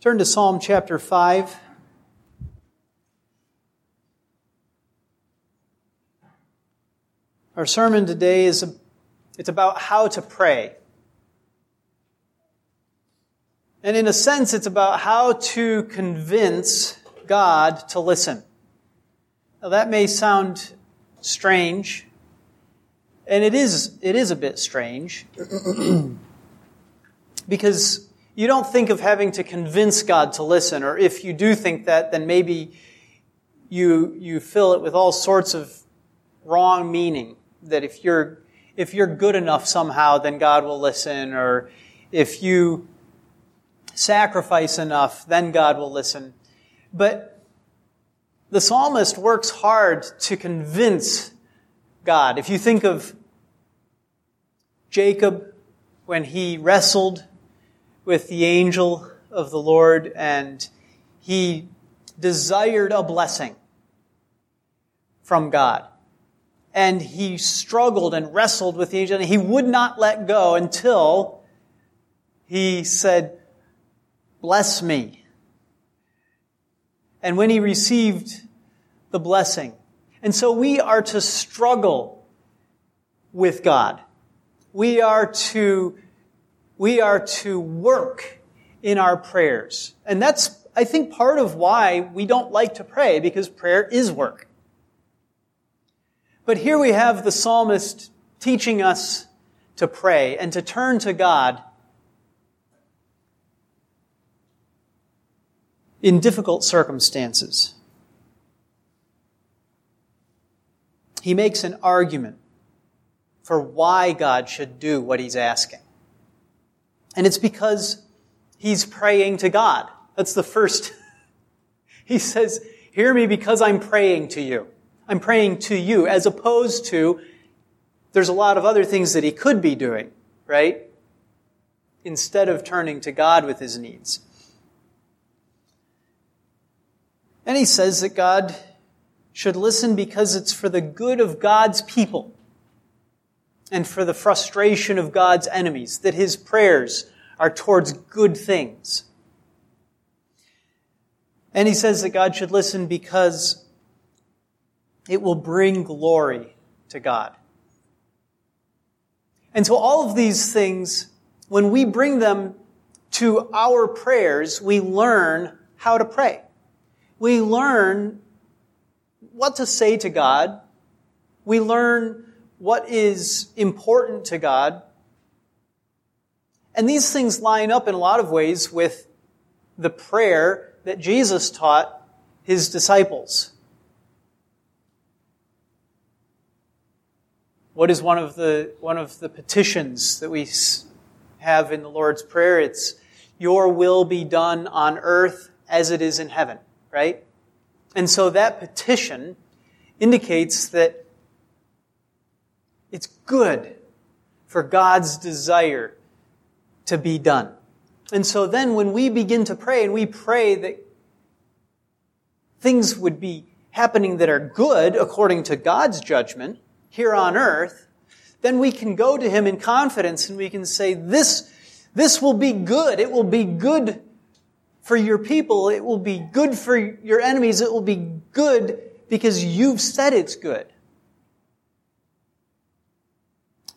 Turn to Psalm chapter 5. Our sermon today is it's about how to pray. And in a sense, it's about how to convince God to listen. Now that may sound strange, and it is, it is a bit strange, because you don't think of having to convince God to listen, or if you do think that, then maybe you, you fill it with all sorts of wrong meaning. That if you're, if you're good enough somehow, then God will listen, or if you sacrifice enough, then God will listen. But the psalmist works hard to convince God. If you think of Jacob when he wrestled with the angel of the Lord and he desired a blessing from God. And he struggled and wrestled with the angel and he would not let go until he said, Bless me. And when he received the blessing. And so we are to struggle with God. We are to, we are to work in our prayers. And that's, I think, part of why we don't like to pray, because prayer is work. But here we have the psalmist teaching us to pray and to turn to God in difficult circumstances. He makes an argument for why God should do what he's asking. And it's because he's praying to God. That's the first. he says, Hear me because I'm praying to you. I'm praying to you, as opposed to there's a lot of other things that he could be doing, right? Instead of turning to God with his needs. And he says that God should listen because it's for the good of God's people and for the frustration of God's enemies, that his prayers are towards good things. And he says that God should listen because it will bring glory to God. And so all of these things, when we bring them to our prayers, we learn how to pray we learn what to say to God. We learn what is important to God. And these things line up in a lot of ways with the prayer that Jesus taught his disciples. What is one of the, one of the petitions that we have in the Lord's Prayer? It's, Your will be done on earth as it is in heaven right? And so that petition indicates that it's good for God's desire to be done. And so then when we begin to pray and we pray that things would be happening that are good according to God's judgment here on earth, then we can go to Him in confidence and we can say, this, this will be good. It will be good for your people. It will be good for your enemies. It will be good because you've said it's good.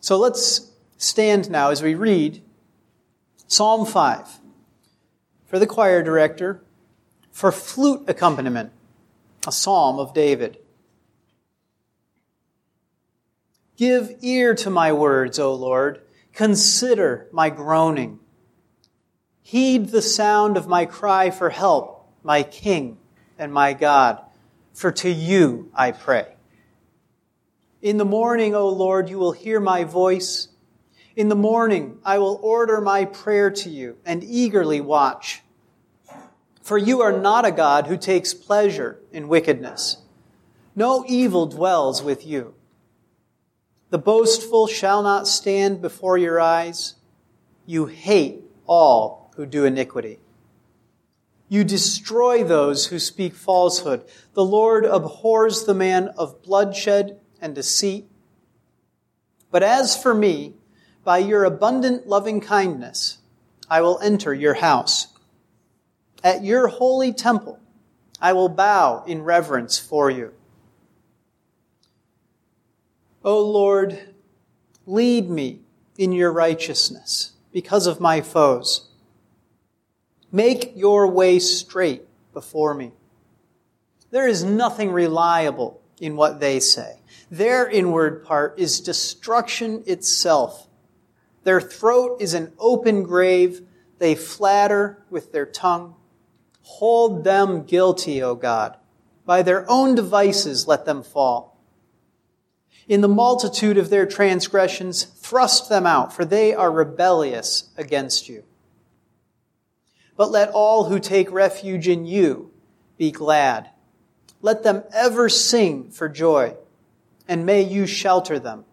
So let's stand now as we read Psalm 5 for the choir director for flute accompaniment, a psalm of David. Give ear to my words, O Lord. Consider my groaning. Heed the sound of my cry for help, my King and my God, for to you I pray. In the morning, O Lord, you will hear my voice. In the morning, I will order my prayer to you and eagerly watch. For you are not a God who takes pleasure in wickedness. No evil dwells with you. The boastful shall not stand before your eyes. You hate all who do iniquity. You destroy those who speak falsehood. The Lord abhors the man of bloodshed and deceit. But as for me, by your abundant loving kindness, I will enter your house. At your holy temple, I will bow in reverence for you. O Lord, lead me in your righteousness because of my foes. Make your way straight before me. There is nothing reliable in what they say. Their inward part is destruction itself. Their throat is an open grave. They flatter with their tongue. Hold them guilty, O God. By their own devices let them fall. In the multitude of their transgressions, thrust them out, for they are rebellious against you. But let all who take refuge in you be glad. Let them ever sing for joy, and may you shelter them,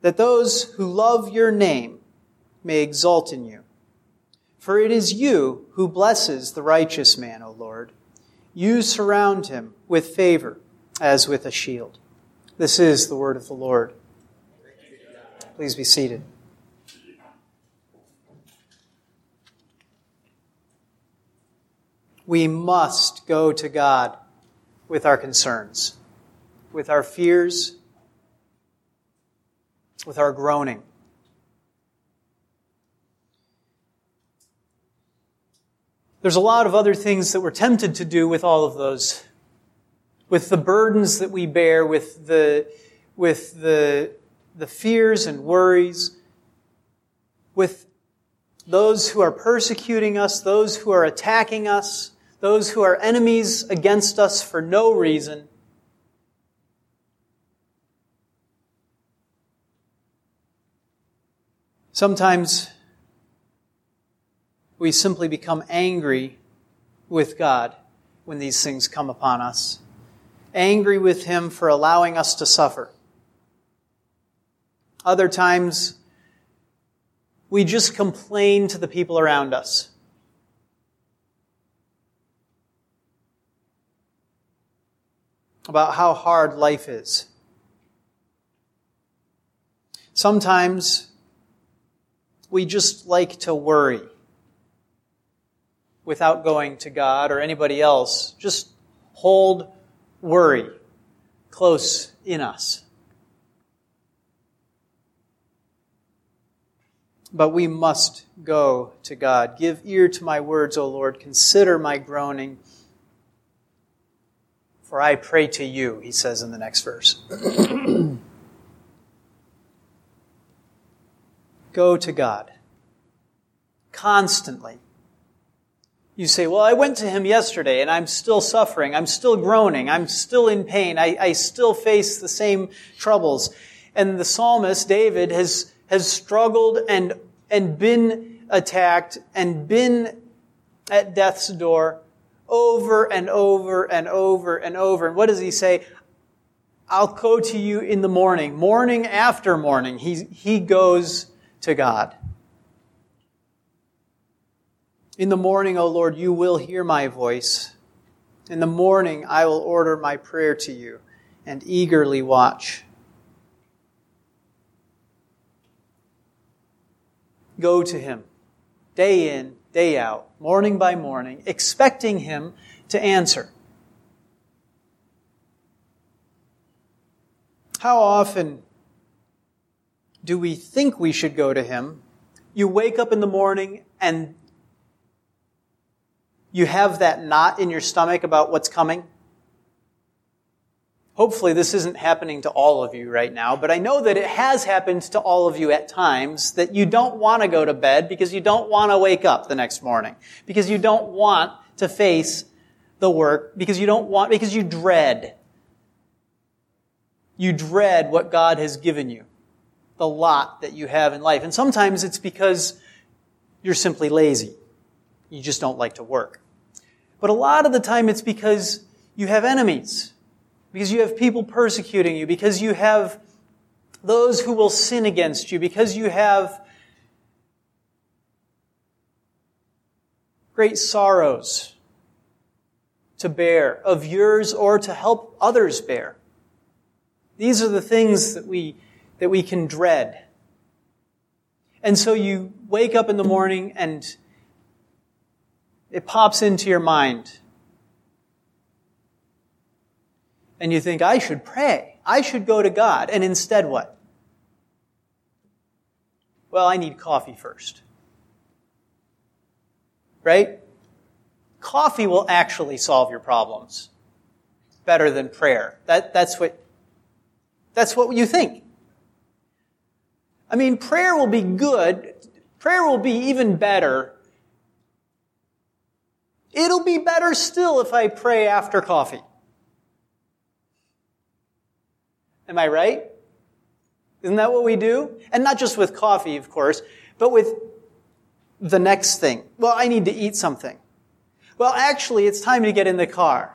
that those who love your name may exult in you. For it is you who blesses the righteous man, O Lord. You surround him with favor as with a shield. This is the word of the Lord. Please be seated. We must go to God with our concerns, with our fears, with our groaning. There's a lot of other things that we're tempted to do with all of those. With the burdens that we bear, with the, with the, the fears and worries, with those who are persecuting us, those who are attacking us, those who are enemies against us for no reason. Sometimes we simply become angry with God when these things come upon us, angry with Him for allowing us to suffer. Other times, we just complain to the people around us. about how hard life is. Sometimes we just like to worry without going to God or anybody else. Just hold worry close in us. But we must go to God. Give ear to my words, O Lord. Consider my groaning. For I pray to you, he says in the next verse. Go to God constantly. You say, Well, I went to him yesterday and I'm still suffering. I'm still groaning. I'm still in pain. I, I still face the same troubles. And the psalmist, David, has, has struggled and, and been attacked and been at death's door over and over and over and over. And what does he say? I'll go to you in the morning. Morning after morning, he, he goes to God. In the morning, O Lord, you will hear my voice. In the morning, I will order my prayer to you and eagerly watch. Go to him day in, day out, morning by morning, expecting Him to answer. How often do we think we should go to Him? You wake up in the morning and you have that knot in your stomach about what's coming. Hopefully, this isn't happening to all of you right now, but I know that it has happened to all of you at times that you don't want to go to bed because you don't want to wake up the next morning, because you don't want to face the work, because you don't want, because you dread. You dread what God has given you, the lot that you have in life. And sometimes it's because you're simply lazy. You just don't like to work. But a lot of the time it's because you have enemies because you have people persecuting you, because you have those who will sin against you, because you have great sorrows to bear of yours or to help others bear. These are the things that we, that we can dread. And so you wake up in the morning and it pops into your mind. And you think, I should pray. I should go to God. And instead, what? Well, I need coffee first. Right? Coffee will actually solve your problems better than prayer. That, that's what, that's what you think. I mean, prayer will be good. Prayer will be even better. It'll be better still if I pray after coffee. Am I right? Isn't that what we do? And not just with coffee, of course, but with the next thing. Well, I need to eat something. Well, actually, it's time to get in the car.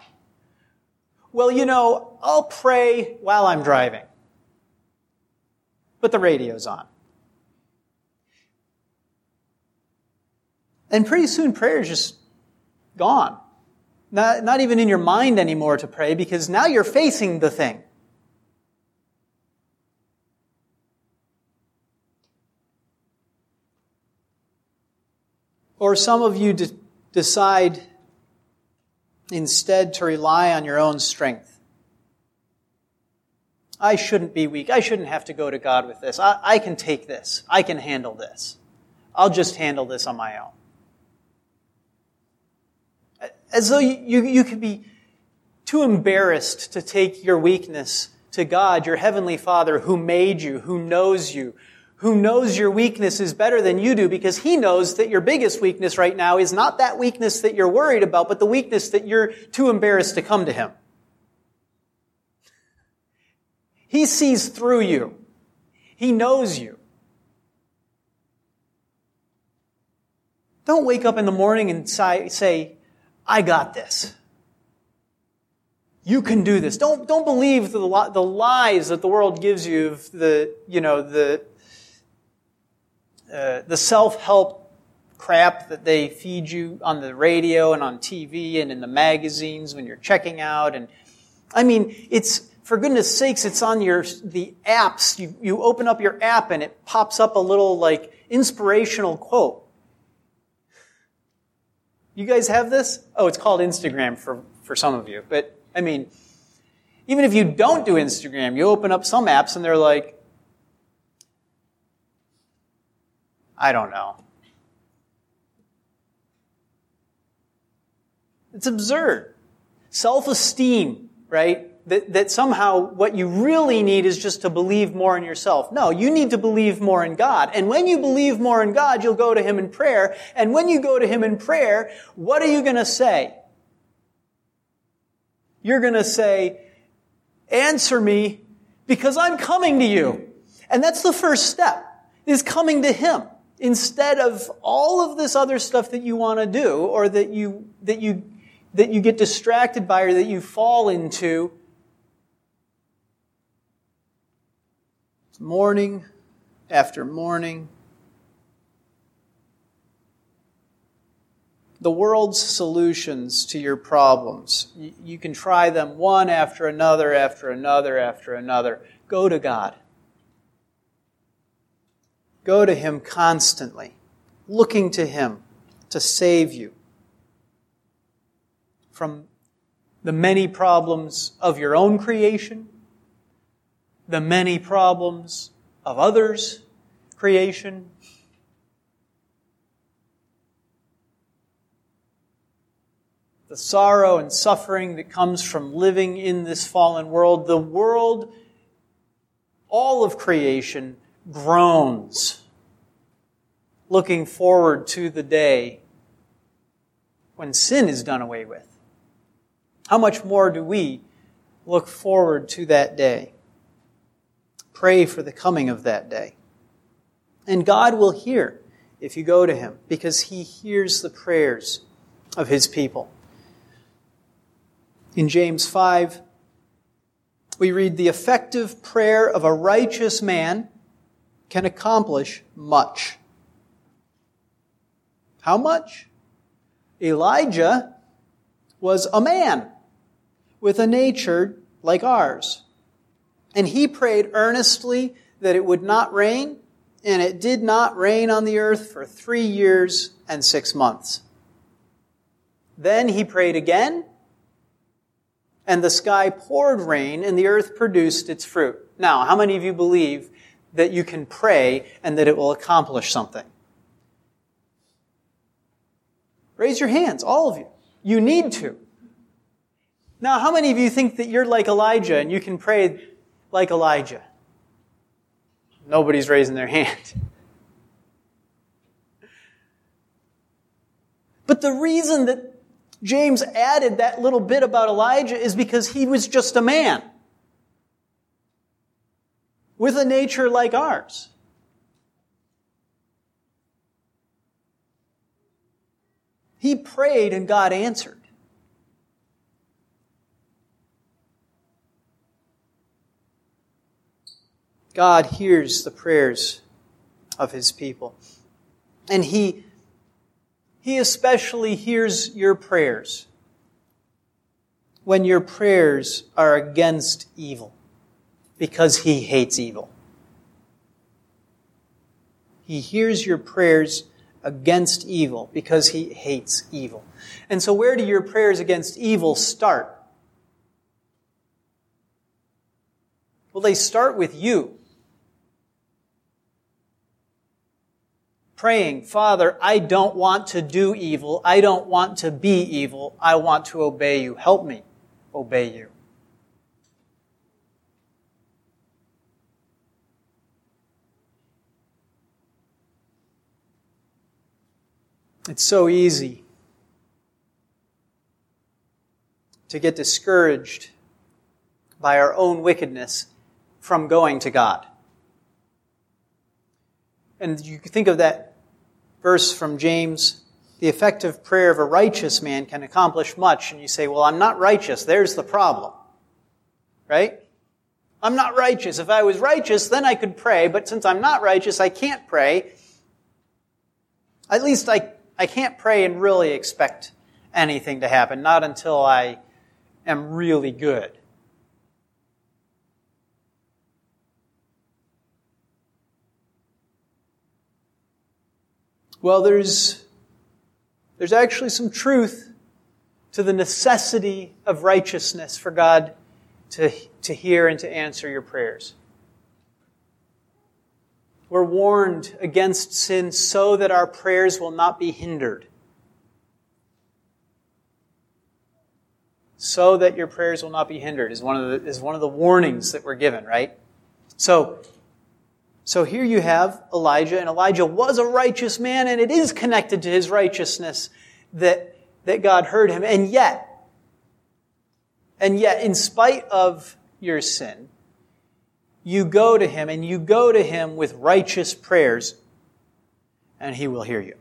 Well, you know, I'll pray while I'm driving. But the radio's on. And pretty soon prayer is just gone. Not, not even in your mind anymore to pray because now you're facing the thing. Or some of you de- decide instead to rely on your own strength. I shouldn't be weak. I shouldn't have to go to God with this. I, I can take this. I can handle this. I'll just handle this on my own. As though you, you, you could be too embarrassed to take your weakness to God, your heavenly Father who made you, who knows you, who knows your weaknesses better than you do because he knows that your biggest weakness right now is not that weakness that you're worried about, but the weakness that you're too embarrassed to come to him. He sees through you. He knows you. Don't wake up in the morning and say, I got this. You can do this. Don't, don't believe the, the lies that the world gives you of the, you know, the, uh, the self-help crap that they feed you on the radio and on TV and in the magazines when you're checking out. And I mean, it's, for goodness sakes, it's on your, the apps. You, you open up your app and it pops up a little like inspirational quote. You guys have this? Oh, it's called Instagram for, for some of you. But, I mean, even if you don't do Instagram, you open up some apps and they're like, I don't know. It's absurd. Self esteem, right? That, that somehow what you really need is just to believe more in yourself. No, you need to believe more in God. And when you believe more in God, you'll go to Him in prayer. And when you go to Him in prayer, what are you going to say? You're going to say, answer me because I'm coming to you. And that's the first step, is coming to Him instead of all of this other stuff that you want to do or that you, that you, that you get distracted by or that you fall into. Morning after morning. The world's solutions to your problems. You can try them one after another, after another, after another. Go to God. Go to Him constantly, looking to Him to save you from the many problems of your own creation, the many problems of others' creation. The sorrow and suffering that comes from living in this fallen world, the world, all of creation groans, looking forward to the day when sin is done away with. How much more do we look forward to that day? Pray for the coming of that day. And God will hear if you go to Him because He hears the prayers of His people. In James 5, we read, The effective prayer of a righteous man can accomplish much. How much? Elijah was a man with a nature like ours. And he prayed earnestly that it would not rain, and it did not rain on the earth for three years and six months. Then he prayed again, and the sky poured rain, and the earth produced its fruit. Now, how many of you believe that you can pray and that it will accomplish something? Raise your hands, all of you. You need to. Now, how many of you think that you're like Elijah and you can pray like Elijah? Nobody's raising their hand. But the reason that James added that little bit about Elijah is because he was just a man with a nature like ours. He prayed and God answered. God hears the prayers of his people. And he, he especially hears your prayers when your prayers are against evil because he hates evil. He hears your prayers against evil because he hates evil. And so, where do your prayers against evil start? Well, they start with you. Praying, Father, I don't want to do evil. I don't want to be evil. I want to obey you. Help me obey you. It's so easy to get discouraged by our own wickedness from going to God. And you think of that verse from James the effective prayer of a righteous man can accomplish much. And you say, well, I'm not righteous. There's the problem. Right? I'm not righteous. If I was righteous, then I could pray. But since I'm not righteous, I can't pray. At least I I can't pray and really expect anything to happen, not until I am really good. Well, there's, there's actually some truth to the necessity of righteousness for God to, to hear and to answer your prayers. We're warned against sin so that our prayers will not be hindered. So that your prayers will not be hindered is one of the, is one of the warnings that we're given, right? So, so here you have Elijah, and Elijah was a righteous man, and it is connected to his righteousness that, that God heard him. And yet, and yet, in spite of your sin, you go to him and you go to him with righteous prayers, and he will hear you.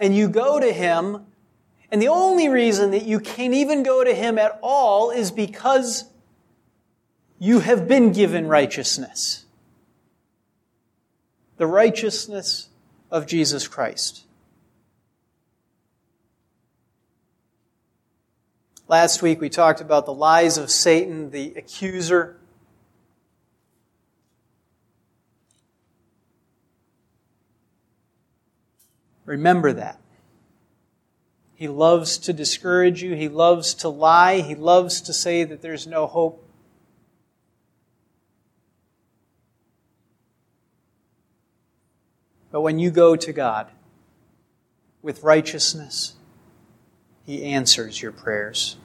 And you go to him, and the only reason that you can even go to him at all is because you have been given righteousness. The righteousness of Jesus Christ. Last week we talked about the lies of Satan, the accuser. Remember that. He loves to discourage you. He loves to lie. He loves to say that there's no hope. But when you go to God with righteousness, he answers your prayers.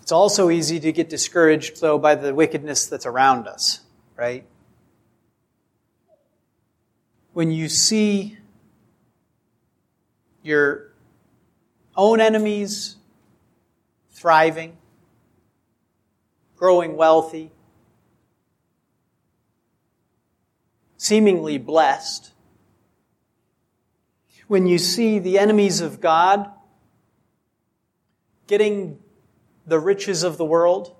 It's also easy to get discouraged, though, by the wickedness that's around us, right? When you see your own enemies thriving, growing wealthy, seemingly blessed, when you see the enemies of God getting the riches of the world,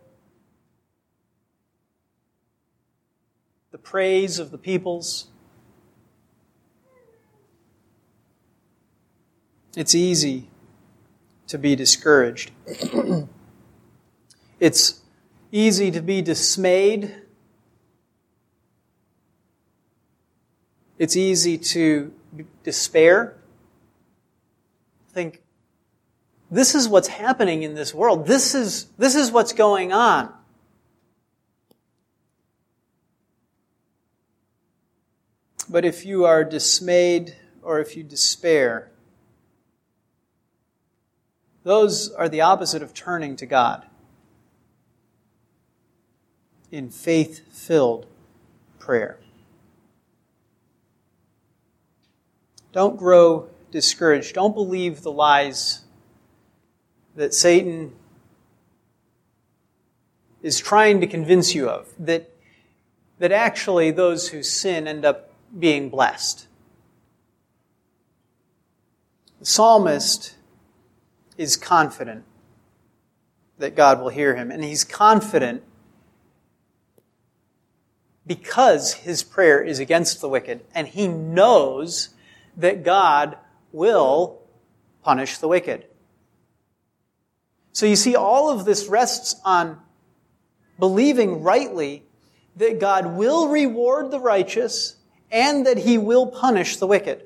the praise of the peoples. It's easy to be discouraged. it's easy to be dismayed It's easy to despair. Think, this is what's happening in this world. This is, this is what's going on. But if you are dismayed or if you despair, those are the opposite of turning to God in faith filled prayer. Don't grow discouraged. Don't believe the lies that Satan is trying to convince you of. That, that actually those who sin end up being blessed. The psalmist is confident that God will hear him, and he's confident because his prayer is against the wicked, and he knows that God will punish the wicked. So you see, all of this rests on believing rightly that God will reward the righteous and that he will punish the wicked.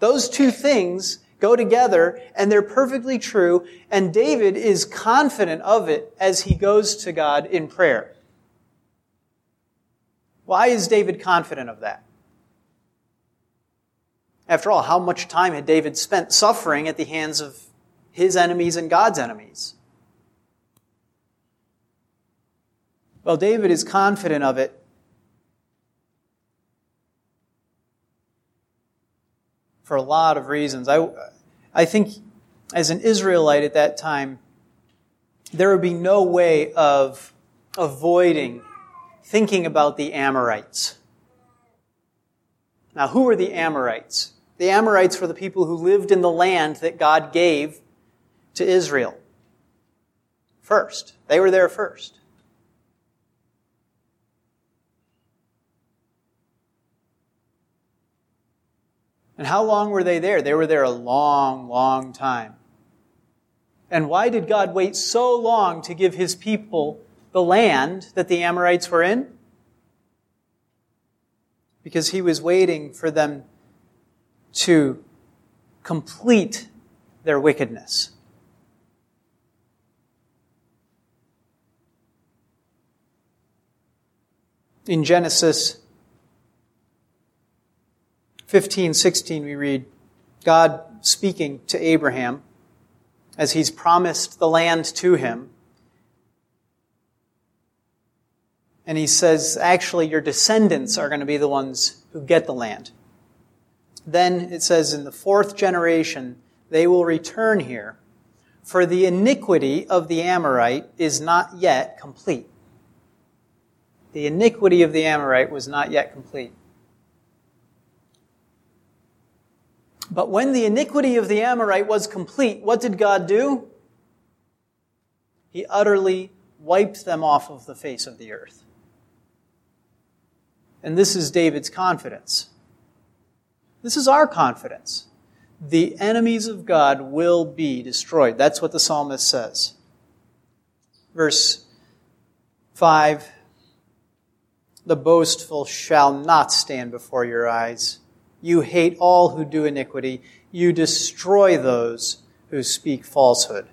Those two things go together and they're perfectly true, and David is confident of it as he goes to God in prayer. Why is David confident of that? After all, how much time had David spent suffering at the hands of his enemies and God's enemies? Well, David is confident of it for a lot of reasons. I, I think as an Israelite at that time, there would be no way of avoiding thinking about the Amorites. Now, who were the Amorites? The Amorites were the people who lived in the land that God gave to Israel. First. They were there first. And how long were they there? They were there a long, long time. And why did God wait so long to give his people the land that the Amorites were in? Because he was waiting for them to complete their wickedness. In Genesis 15, 16, we read God speaking to Abraham as he's promised the land to him. And he says, actually, your descendants are going to be the ones who get the land. Then it says, in the fourth generation, they will return here, for the iniquity of the Amorite is not yet complete. The iniquity of the Amorite was not yet complete. But when the iniquity of the Amorite was complete, what did God do? He utterly wiped them off of the face of the earth. And this is David's confidence. This is our confidence. The enemies of God will be destroyed. That's what the psalmist says. Verse 5 The boastful shall not stand before your eyes. You hate all who do iniquity. You destroy those who speak falsehood.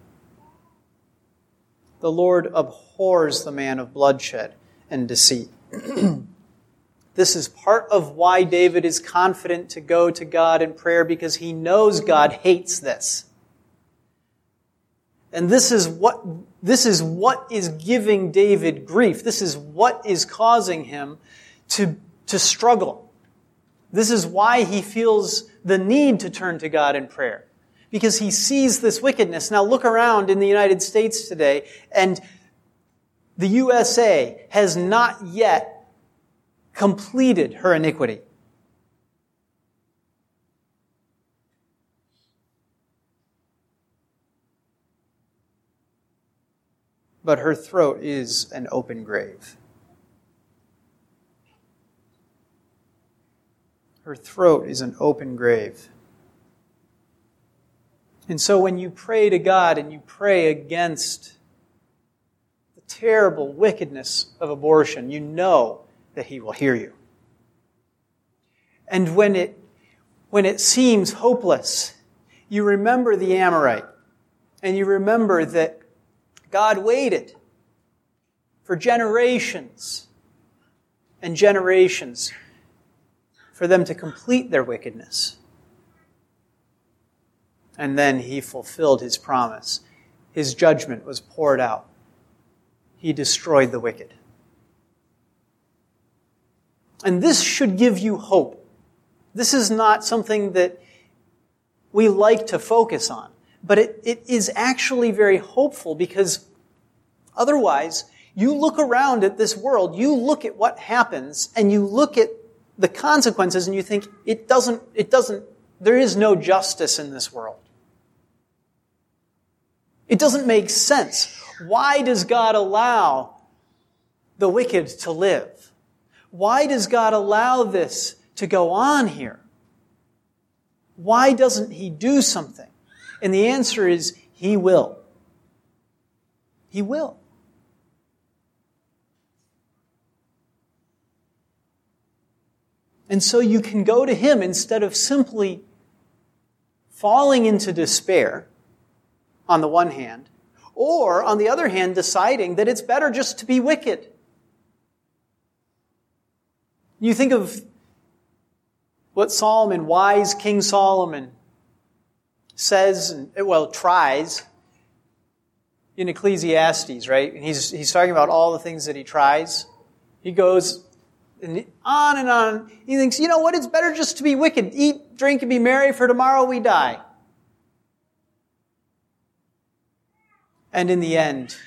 The Lord abhors the man of bloodshed and deceit. This is part of why David is confident to go to God in prayer because he knows God hates this. And this is what, this is what is giving David grief. This is what is causing him to, to struggle. This is why he feels the need to turn to God in prayer. Because he sees this wickedness. Now look around in the United States today and the USA has not yet completed her iniquity. But her throat is an open grave. Her throat is an open grave. And so when you pray to God and you pray against the terrible wickedness of abortion, you know that he will hear you. And when it, when it seems hopeless, you remember the Amorite. And you remember that God waited for generations and generations for them to complete their wickedness. And then he fulfilled his promise. His judgment was poured out. He destroyed the wicked. And this should give you hope. This is not something that we like to focus on, but it, it is actually very hopeful because otherwise, you look around at this world, you look at what happens, and you look at the consequences, and you think, it doesn't, it doesn't, there is no justice in this world. It doesn't make sense. Why does God allow the wicked to live? Why does God allow this to go on here? Why doesn't He do something? And the answer is He will. He will. And so you can go to Him instead of simply falling into despair on the one hand, or on the other hand, deciding that it's better just to be wicked. You think of what Solomon, wise King Solomon, says, well, tries in Ecclesiastes, right? And he's, he's talking about all the things that he tries. He goes and on and on. He thinks, you know what? It's better just to be wicked. Eat, drink, and be merry, for tomorrow we die. And in the end,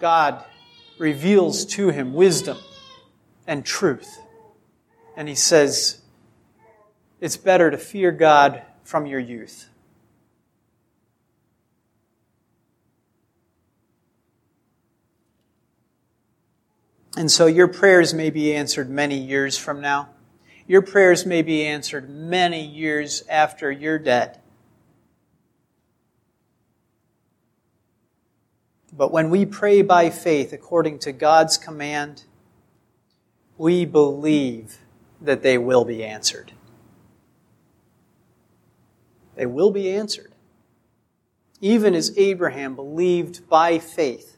God reveals to him wisdom and truth. And he says, it's better to fear God from your youth. And so your prayers may be answered many years from now. Your prayers may be answered many years after you're dead. But when we pray by faith according to God's command, we believe that they will be answered. They will be answered. Even as Abraham believed by faith.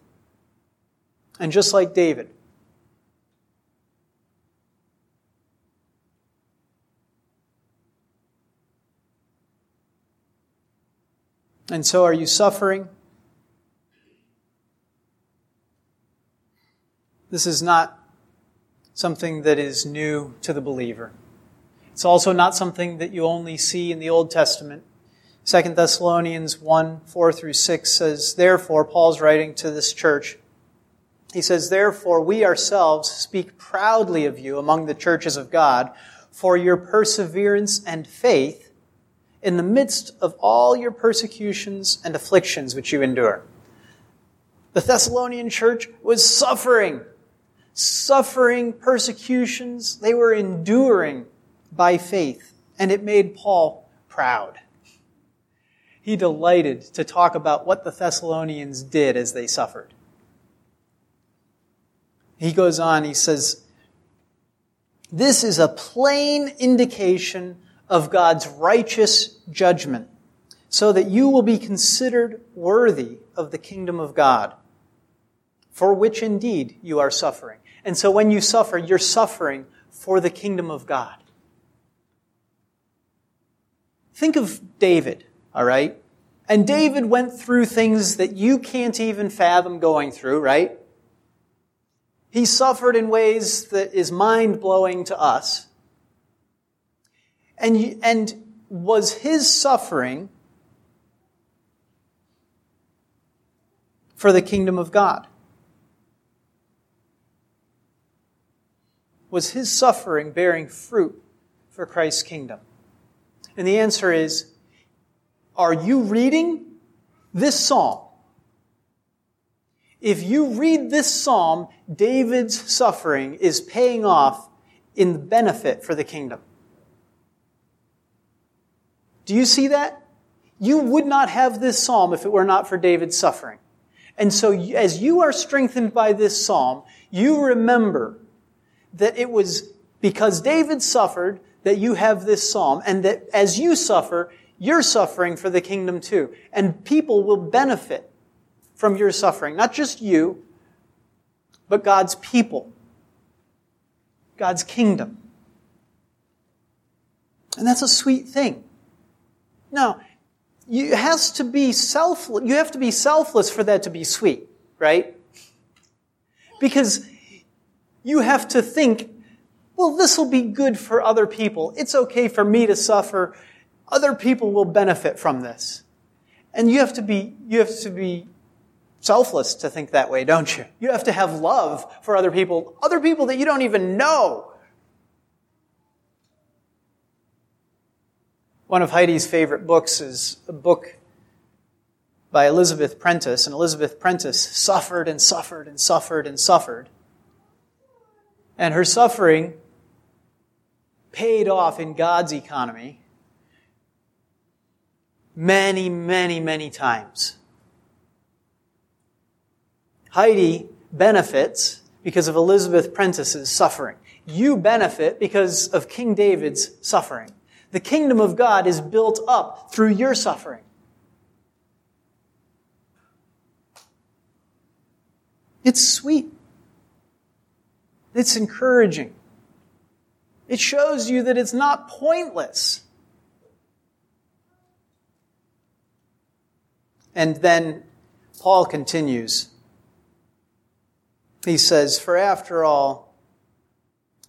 And just like David, And so, are you suffering? This is not something that is new to the believer. It's also not something that you only see in the Old Testament. 2 Thessalonians 1 4 through 6 says, Therefore, Paul's writing to this church. He says, Therefore, we ourselves speak proudly of you among the churches of God for your perseverance and faith in the midst of all your persecutions and afflictions which you endure. The Thessalonian church was suffering suffering, persecutions, they were enduring by faith. And it made Paul proud. He delighted to talk about what the Thessalonians did as they suffered. He goes on, he says, This is a plain indication of God's righteous judgment, so that you will be considered worthy of the kingdom of God, for which indeed you are suffering. And so when you suffer, you're suffering for the kingdom of God. Think of David, all right? And David went through things that you can't even fathom going through, right? He suffered in ways that is mind blowing to us. And, and was his suffering for the kingdom of God? Was his suffering bearing fruit for Christ's kingdom? And the answer is, are you reading this psalm? If you read this psalm, David's suffering is paying off in the benefit for the kingdom. Do you see that? You would not have this psalm if it were not for David's suffering. And so as you are strengthened by this psalm, you remember that it was because David suffered, that you have this psalm, and that as you suffer, you're suffering for the kingdom too. And people will benefit from your suffering. Not just you, but God's people, God's kingdom. And that's a sweet thing. Now, you has to be selfless. You have to be selfless for that to be sweet, right? Because you have to think, well, this will be good for other people. It's okay for me to suffer. Other people will benefit from this. And you have to be, you have to be selfless to think that way, don't you? You have to have love for other people, other people that you don't even know. One of Heidi's favorite books is a book by Elizabeth Prentiss, and Elizabeth Prentiss suffered and suffered and suffered and suffered. And her suffering paid off in God's economy many, many, many times. Heidi benefits because of Elizabeth Prentiss's suffering. You benefit because of King David's suffering. The kingdom of God is built up through your suffering. It's sweet. It's encouraging. It shows you that it's not pointless. And then Paul continues. He says, For after all,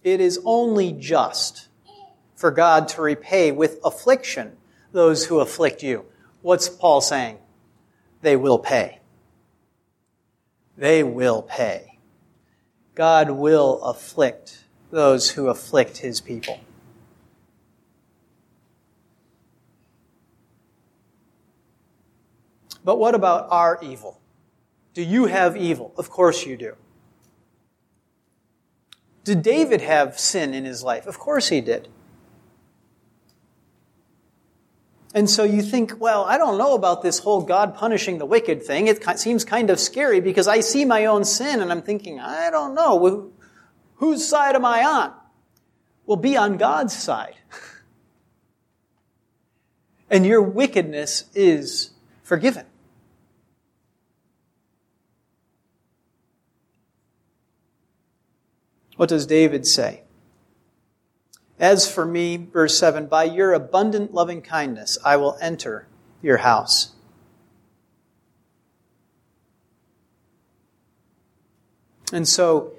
it is only just for God to repay with affliction those who afflict you. What's Paul saying? They will pay. They will pay. God will afflict those who afflict his people. But what about our evil? Do you have evil? Of course you do. Did David have sin in his life? Of course he did. And so you think, well, I don't know about this whole God punishing the wicked thing. It seems kind of scary because I see my own sin and I'm thinking, I don't know. Whose side am I on? Well, be on God's side. and your wickedness is forgiven. What does David say? As for me, verse 7, by your abundant loving kindness I will enter your house. And so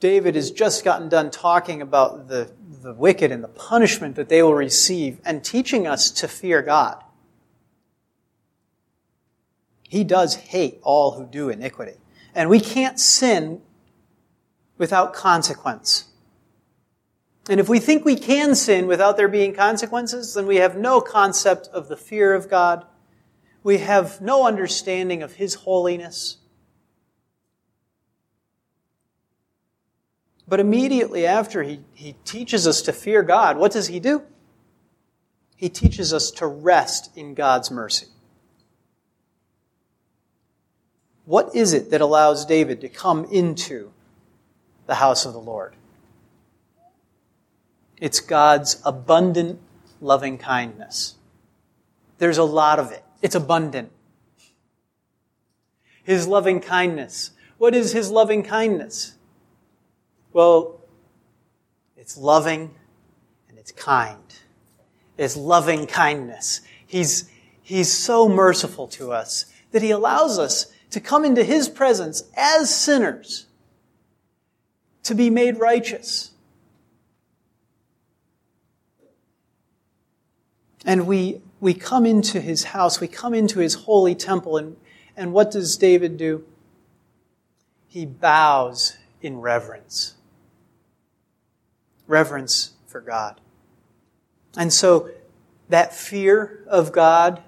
David has just gotten done talking about the, the wicked and the punishment that they will receive and teaching us to fear God. He does hate all who do iniquity. And we can't sin without consequence. And if we think we can sin without there being consequences, then we have no concept of the fear of God. We have no understanding of His holiness. But immediately after he, he teaches us to fear God, what does he do? He teaches us to rest in God's mercy. What is it that allows David to come into the house of the Lord. It's God's abundant loving kindness. There's a lot of it. It's abundant. His loving kindness. What is His loving kindness? Well, it's loving and it's kind. It's loving kindness. He's, he's so merciful to us that He allows us to come into His presence as sinners to be made righteous. And we, we come into his house, we come into his holy temple, and, and what does David do? He bows in reverence. Reverence for God. And so that fear of God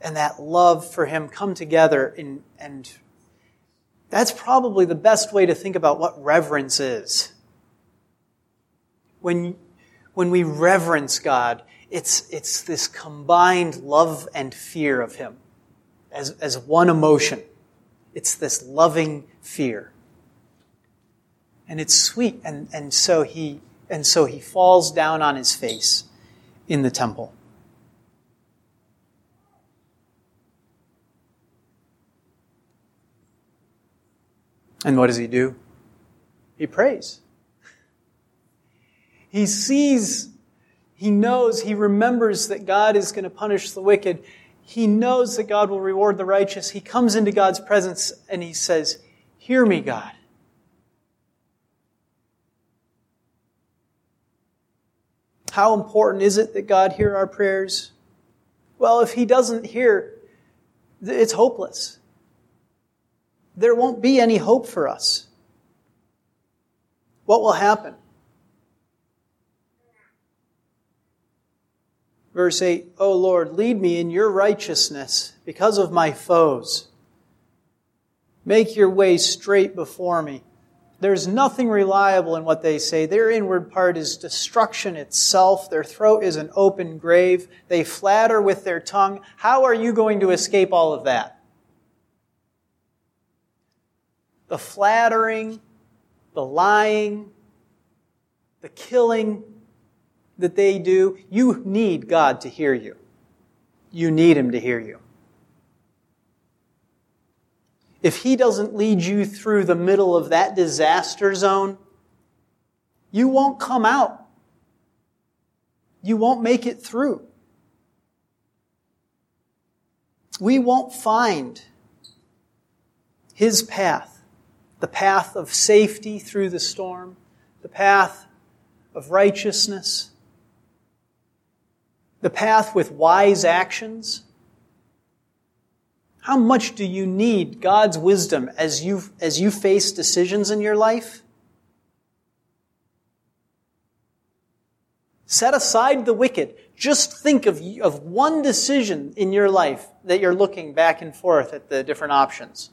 and that love for him come together in, and that's probably the best way to think about what reverence is. When, when we reverence God, it's, it's this combined love and fear of Him as, as one emotion. It's this loving fear. And it's sweet. And, and so he, And so he falls down on his face in the temple. And what does he do? He prays. He sees, he knows, he remembers that God is going to punish the wicked. He knows that God will reward the righteous. He comes into God's presence and he says, Hear me, God. How important is it that God hear our prayers? Well, if He doesn't hear, it's hopeless. There won't be any hope for us. What will happen? Verse 8, O Lord, lead me in your righteousness because of my foes. Make your way straight before me. There's nothing reliable in what they say. Their inward part is destruction itself. Their throat is an open grave. They flatter with their tongue. How are you going to escape all of that? The flattering, the lying, the killing that they do, you need God to hear you. You need Him to hear you. If He doesn't lead you through the middle of that disaster zone, you won't come out. You won't make it through. We won't find His path, the path of safety through the storm, the path of righteousness, the path with wise actions. How much do you need God's wisdom as you, as you face decisions in your life? Set aside the wicked. Just think of, of one decision in your life that you're looking back and forth at the different options.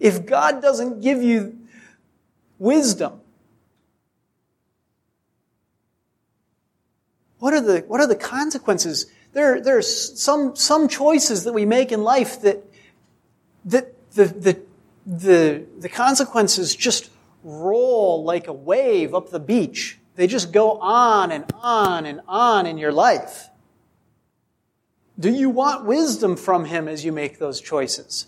If God doesn't give you wisdom, what are the, what are the consequences there, there are some, some choices that we make in life that, that the, the, the, the consequences just roll like a wave up the beach. They just go on and on and on in your life. Do you want wisdom from Him as you make those choices?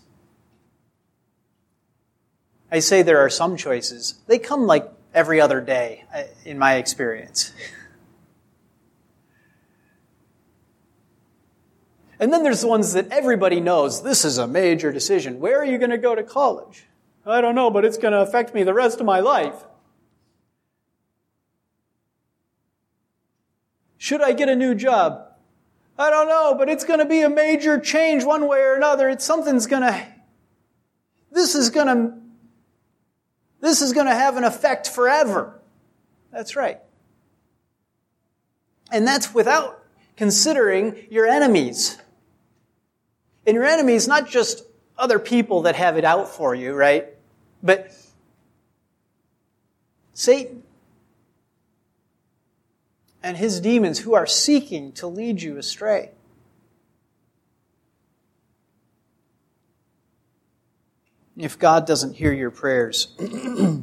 I say there are some choices. They come like every other day, uh, in my experience. And then there's the ones that everybody knows this is a major decision. Where are you going to go to college? I don't know, but it's going to affect me the rest of my life. Should I get a new job? I don't know, but it's going to be a major change one way or another. It's something's going to, this is going to, this is going to have an effect forever. That's right. And that's without considering your enemies. And your enemy is not just other people that have it out for you, right? But Satan and his demons who are seeking to lead you astray. If God doesn't hear your prayers,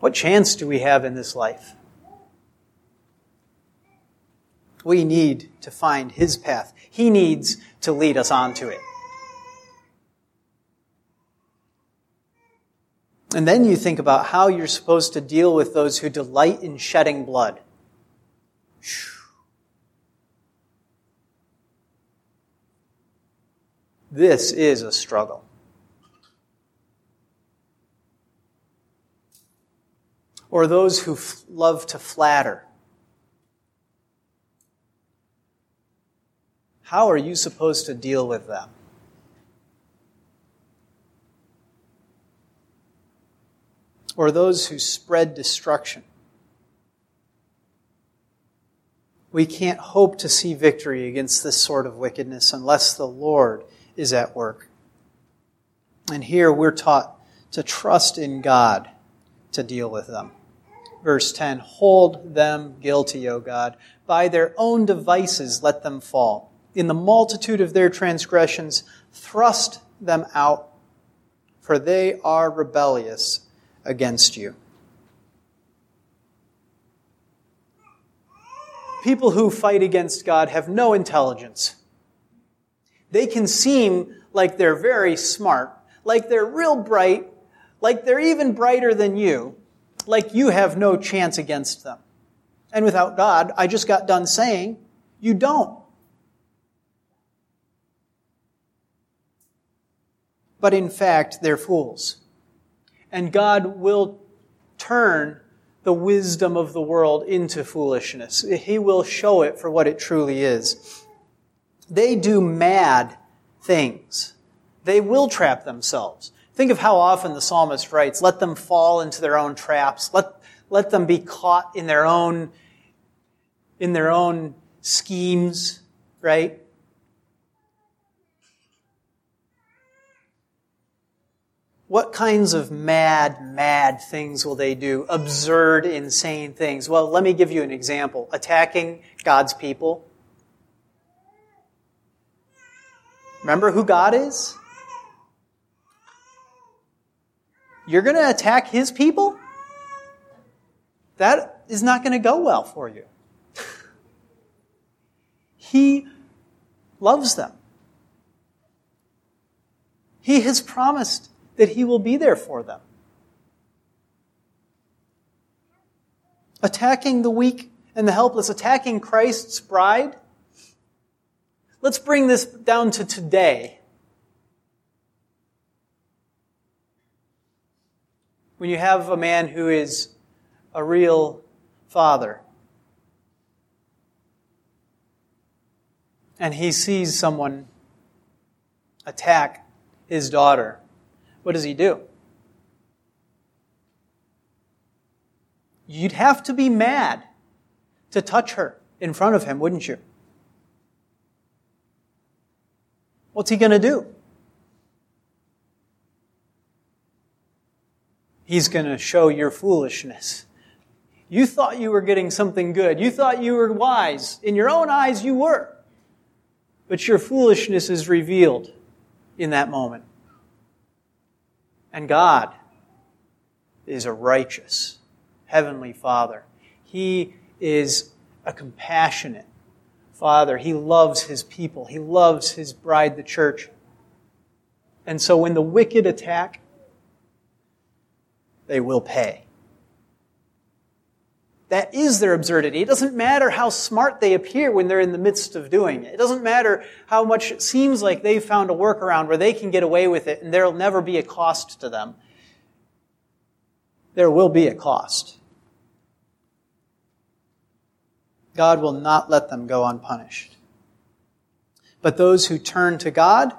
what chance do we have in this life? We need to find His path. He needs to lead us onto it. And then you think about how you're supposed to deal with those who delight in shedding blood. This is a struggle. Or those who f- love to flatter. How are you supposed to deal with them? Or those who spread destruction? We can't hope to see victory against this sort of wickedness unless the Lord is at work. And here we're taught to trust in God to deal with them. Verse 10 Hold them guilty, O God. By their own devices let them fall in the multitude of their transgressions, thrust them out, for they are rebellious against you. People who fight against God have no intelligence. They can seem like they're very smart, like they're real bright, like they're even brighter than you, like you have no chance against them. And without God, I just got done saying, you don't. But in fact, they're fools. And God will turn the wisdom of the world into foolishness. He will show it for what it truly is. They do mad things. They will trap themselves. Think of how often the psalmist writes, let them fall into their own traps. Let, let them be caught in their own, in their own schemes, right? What kinds of mad, mad things will they do? Absurd, insane things. Well, let me give you an example. Attacking God's people. Remember who God is? You're going to attack His people? That is not going to go well for you. he loves them. He has promised that He will be there for them. Attacking the weak and the helpless, attacking Christ's bride. Let's bring this down to today. When you have a man who is a real father, and he sees someone attack his daughter, what does he do? You'd have to be mad to touch her in front of him, wouldn't you? What's he going to do? He's going to show your foolishness. You thought you were getting something good. You thought you were wise. In your own eyes, you were. But your foolishness is revealed in that moment. And God is a righteous Heavenly Father. He is a compassionate Father. He loves His people. He loves His bride, the church. And so when the wicked attack, they will pay. That is their absurdity. It doesn't matter how smart they appear when they're in the midst of doing it. It doesn't matter how much it seems like they've found a workaround where they can get away with it and there'll never be a cost to them. There will be a cost. God will not let them go unpunished. But those who turn to God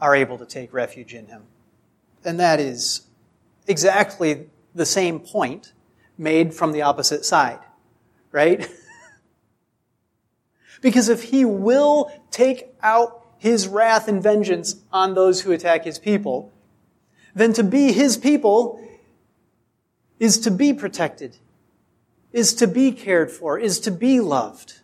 are able to take refuge in Him. And that is exactly the same point made from the opposite side, right? because if he will take out his wrath and vengeance on those who attack his people, then to be his people is to be protected, is to be cared for, is to be loved.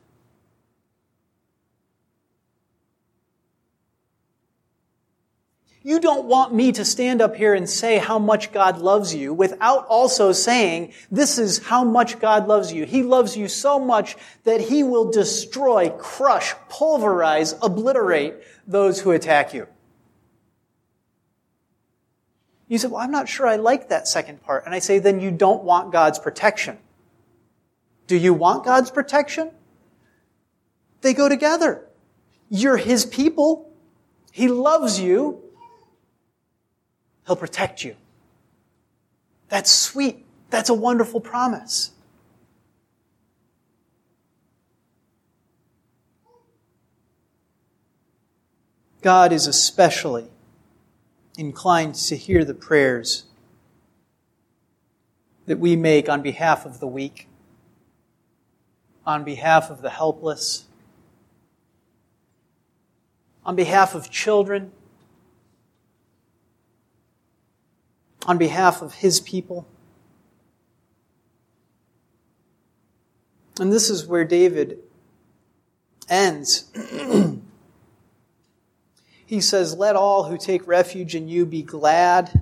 You don't want me to stand up here and say how much God loves you without also saying, this is how much God loves you. He loves you so much that he will destroy, crush, pulverize, obliterate those who attack you. You said, well, I'm not sure I like that second part. And I say, then you don't want God's protection. Do you want God's protection? They go together. You're his people. He loves you. He'll protect you. That's sweet. That's a wonderful promise. God is especially inclined to hear the prayers that we make on behalf of the weak, on behalf of the helpless, on behalf of children on behalf of his people. And this is where David ends. he says, Let all who take refuge in you be glad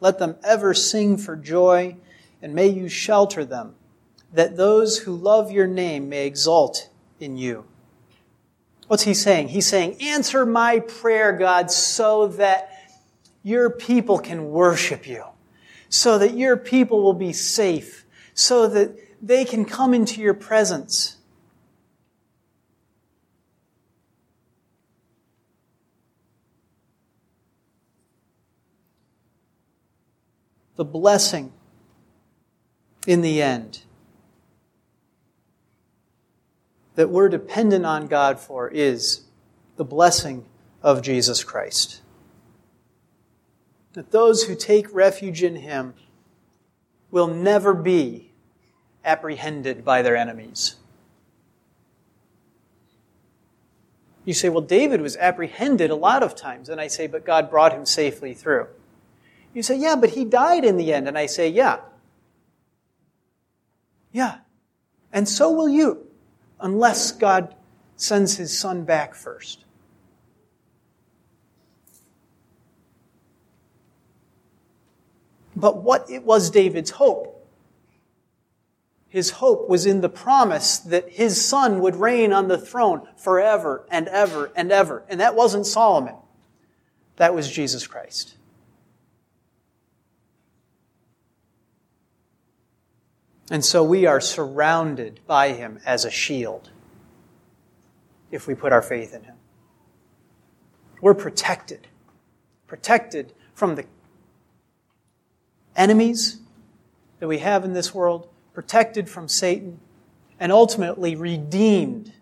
Let them ever sing for joy, and may you shelter them, that those who love your name may exult in you. What's he saying? He's saying, Answer my prayer, God, so that your people can worship you, so that your people will be safe, so that they can come into your presence. The blessing in the end that we're dependent on God for is the blessing of Jesus Christ. That those who take refuge in Him will never be apprehended by their enemies. You say, well, David was apprehended a lot of times. And I say, but God brought him safely through. You say, yeah, but he died in the end. And I say, yeah. Yeah. And so will you, unless God sends his son back first. But what it was David's hope? His hope was in the promise that his son would reign on the throne forever and ever and ever. And that wasn't Solomon. That was Jesus Christ. And so we are surrounded by him as a shield if we put our faith in him. We're protected. Protected from the enemies that we have in this world, protected from Satan, and ultimately redeemed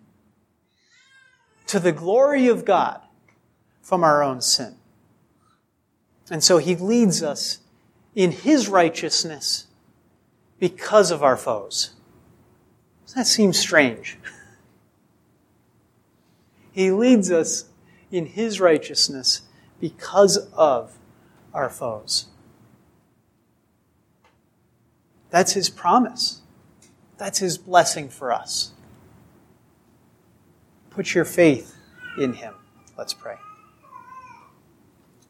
to the glory of God from our own sin. And so he leads us in his righteousness because of our foes. Does That seems strange. he leads us in his righteousness because of our foes. That's his promise. That's his blessing for us. Put your faith in him. Let's pray.